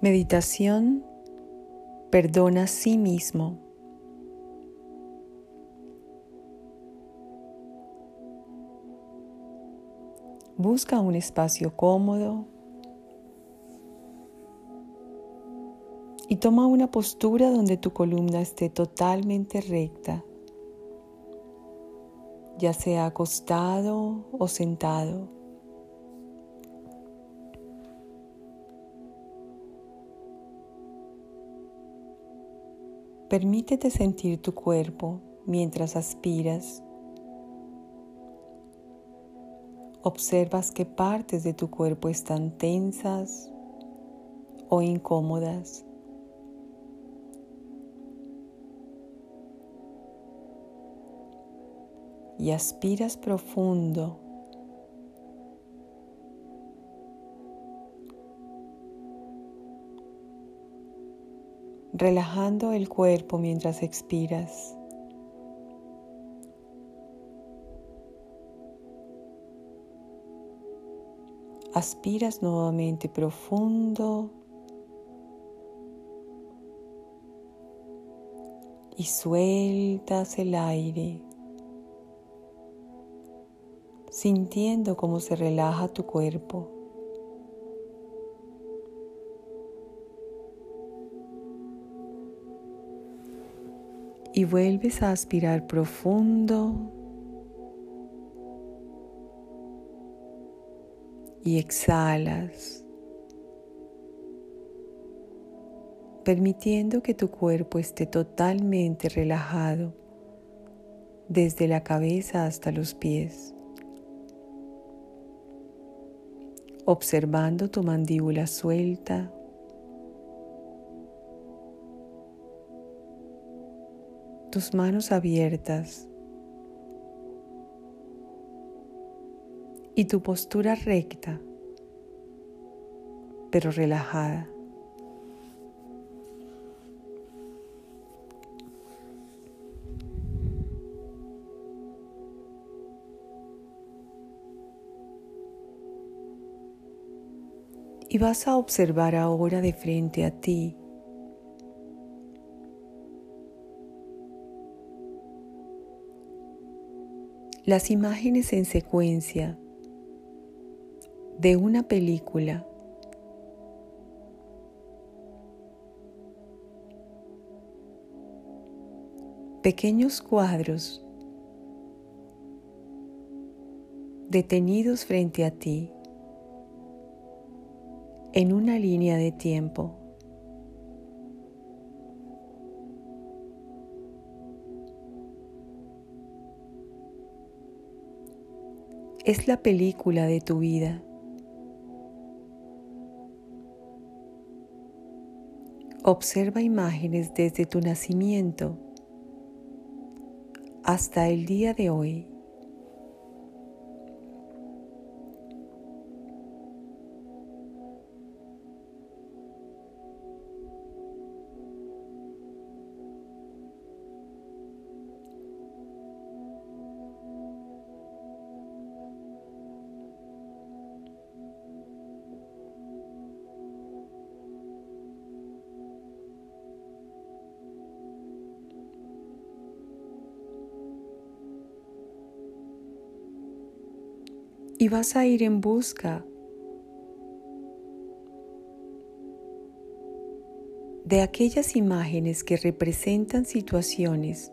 Meditación Perdona a sí mismo. Busca un espacio cómodo y toma una postura donde tu columna esté totalmente recta, ya sea acostado o sentado. Permítete sentir tu cuerpo mientras aspiras. Observas qué partes de tu cuerpo están tensas o incómodas. Y aspiras profundo. Relajando el cuerpo mientras expiras. Aspiras nuevamente profundo y sueltas el aire, sintiendo cómo se relaja tu cuerpo. Y vuelves a aspirar profundo y exhalas, permitiendo que tu cuerpo esté totalmente relajado desde la cabeza hasta los pies, observando tu mandíbula suelta tus manos abiertas y tu postura recta, pero relajada. Y vas a observar ahora de frente a ti las imágenes en secuencia de una película pequeños cuadros detenidos frente a ti en una línea de tiempo. Es la película de tu vida. Observa imágenes desde tu nacimiento hasta el día de hoy. Y vas a ir en busca de aquellas imágenes que representan situaciones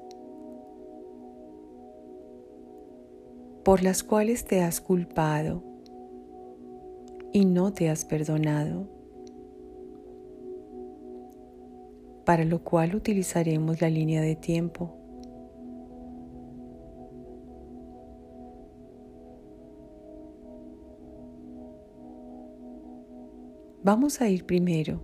por las cuales te has culpado y no te has perdonado, para lo cual utilizaremos la línea de tiempo. Vamos a ir primero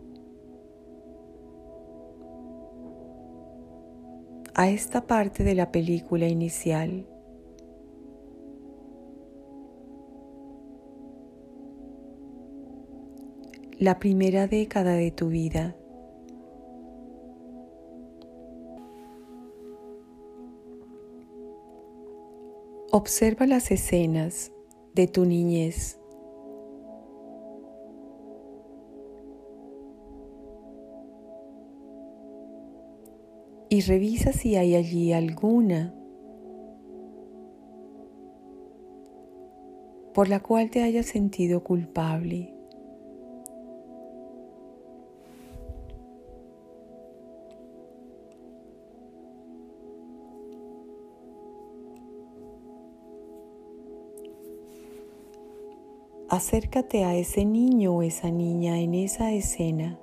a esta parte de la película inicial. La primera década de tu vida. Observa las escenas de tu niñez y revisa si hay allí alguna por la cual te hayas sentido culpable. Acércate a ese niño o esa niña en esa escena.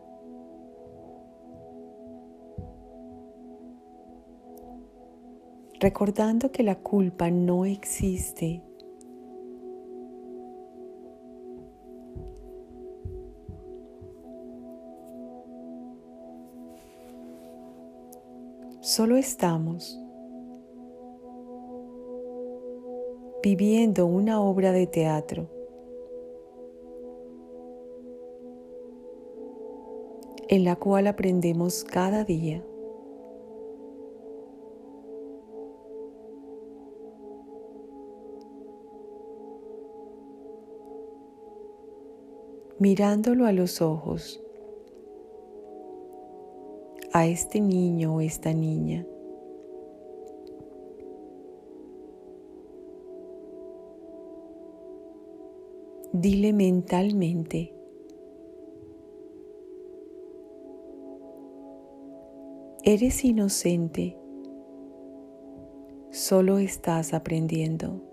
Recordando que la culpa no existe. Solo estamos viviendo una obra de teatro en la cual aprendemos cada día. Mirándolo a los ojos, a este niño o esta niña. Dile mentalmente, Eres inocente, solo estás aprendiendo.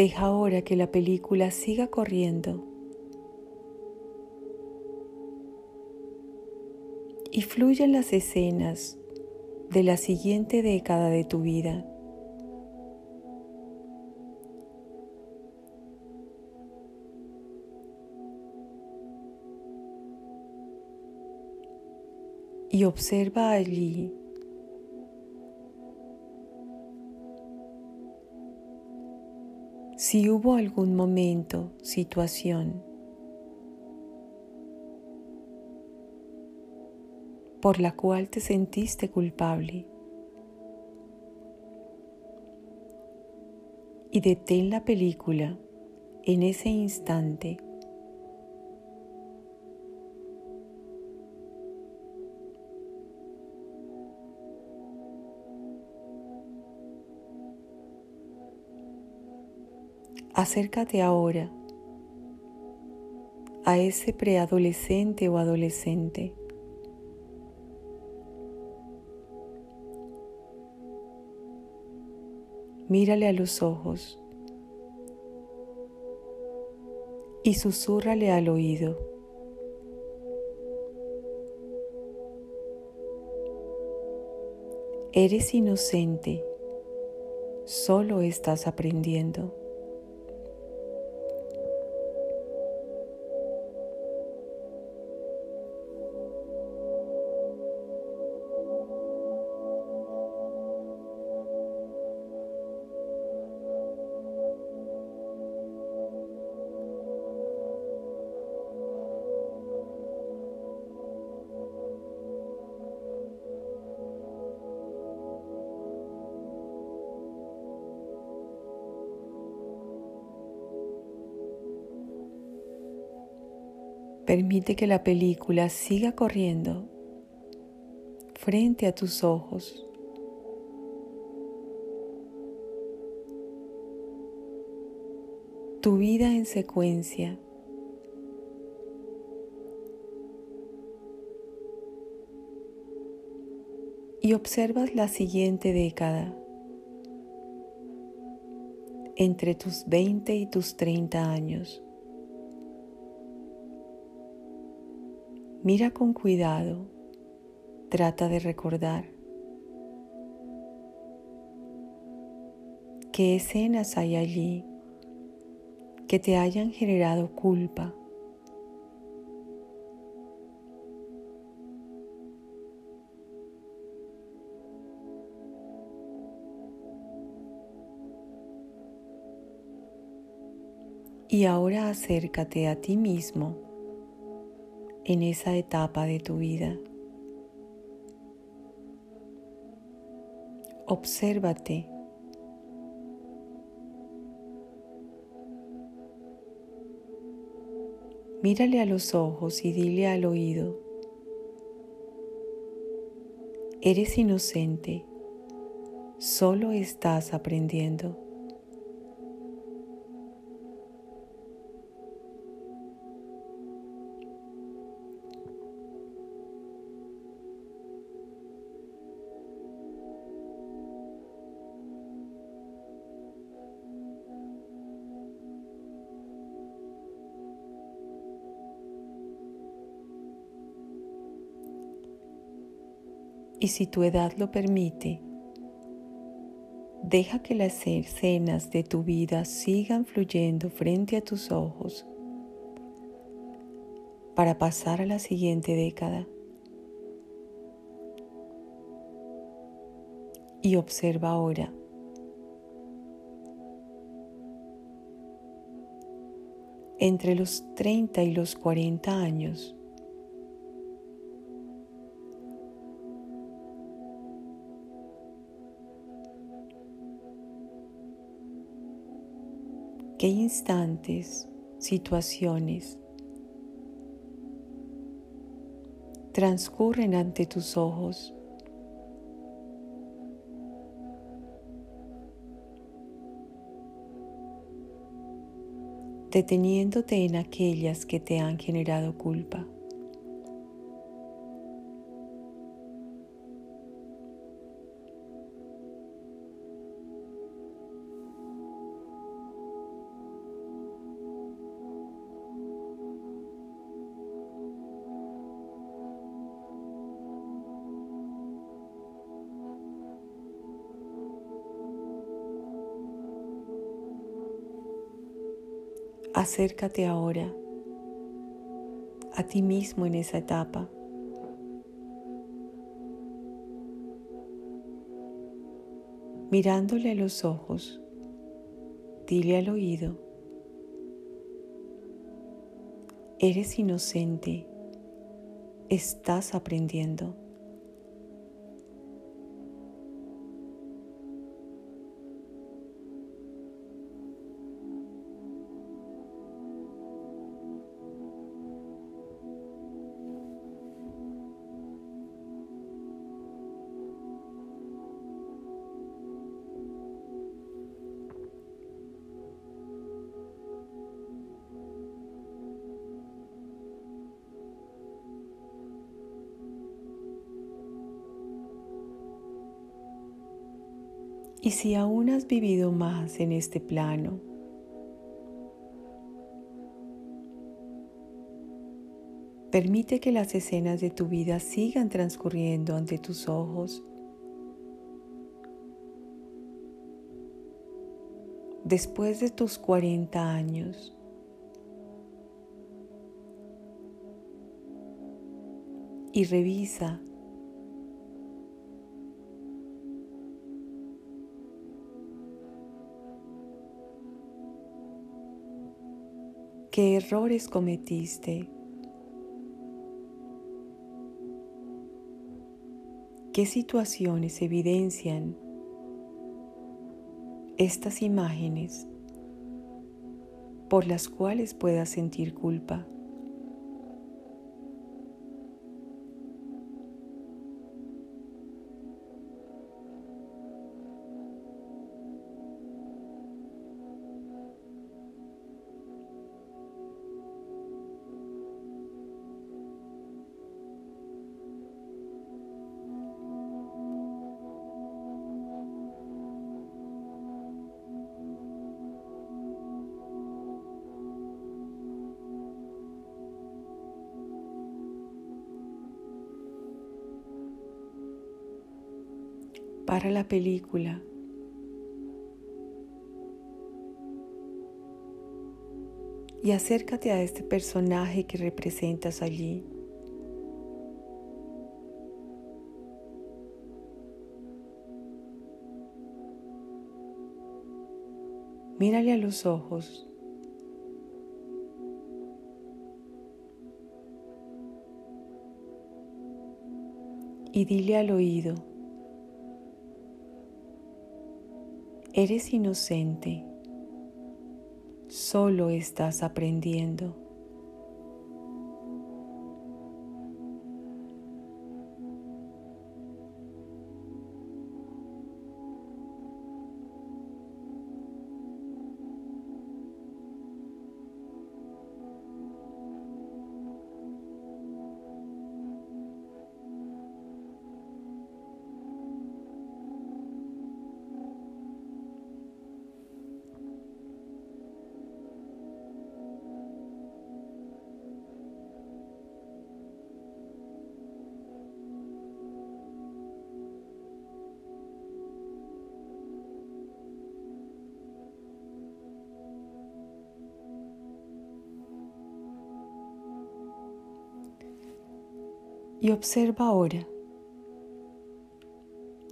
Deja ahora que la película siga corriendo y fluyan las escenas de la siguiente década de tu vida. Y observa allí si hubo algún momento, situación por la cual te sentiste culpable. Y detén la película en ese instante. Acércate ahora a ese preadolescente o adolescente. Mírale a los ojos y susúrrale al oído. Eres inocente, solo estás aprendiendo. Permite que la película siga corriendo frente a tus ojos. Tu vida en secuencia. Y observas la siguiente década entre tus 20 y tus 30 años. Mira con cuidado, trata de recordar qué escenas hay allí que te hayan generado culpa. Y ahora acércate a ti mismo en esa etapa de tu vida. Obsérvate. Mírale a los ojos y dile al oído, eres inocente, solo estás aprendiendo. Y si tu edad lo permite, deja que las escenas de tu vida sigan fluyendo frente a tus ojos para pasar a la siguiente década. Y observa ahora entre los 30 y los 40 años qué instantes, situaciones transcurren ante tus ojos. deteniéndote en aquellas que te han generado culpa. Acércate ahora a ti mismo en esa etapa. Mirándole a los ojos, dile al oído, eres inocente, estás aprendiendo. Y si aún has vivido más en este plano, permite que las escenas de tu vida sigan transcurriendo ante tus ojos. Después de tus 40 años, y revisa qué errores cometiste, qué situaciones evidencian estas imágenes por las cuales puedas sentir culpa. Para la película. Y acércate a este personaje que representas allí. Mírale a los ojos. Y dile al oído. Eres inocente, solo estás aprendiendo. Y observa ahora,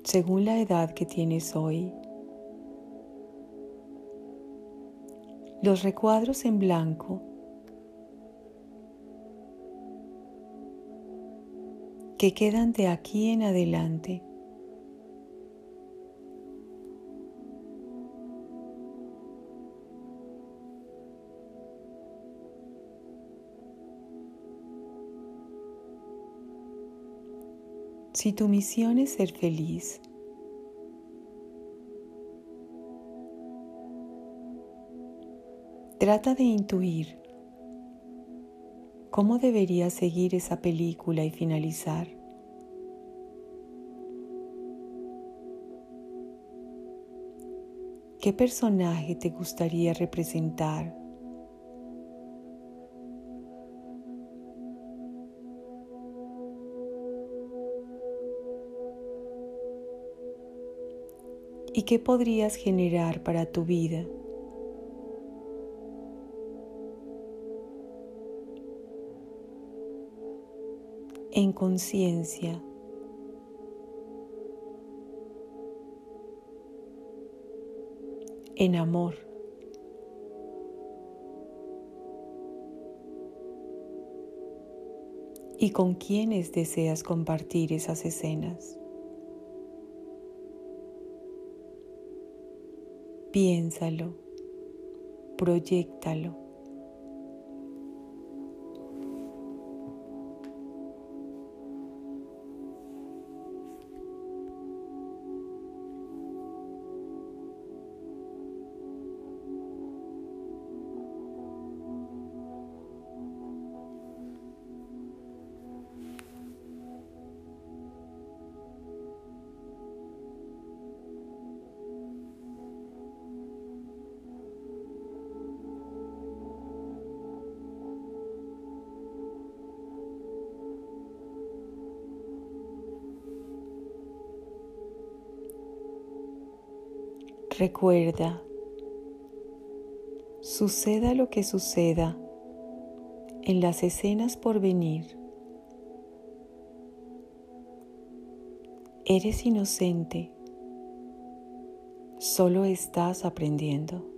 según la edad que tienes hoy, los recuadros en blanco que quedan de aquí en adelante. Si tu misión es ser feliz, trata de intuir cómo debería seguir esa película y finalizar. ¿Qué personaje te gustaría representar? Y qué podrías generar para tu vida. En conciencia. En amor. y con quienes deseas compartir esas escenas. Piénsalo, proyectalo. Recuerda, suceda lo que suceda en las escenas por venir, eres inocente, solo estás aprendiendo.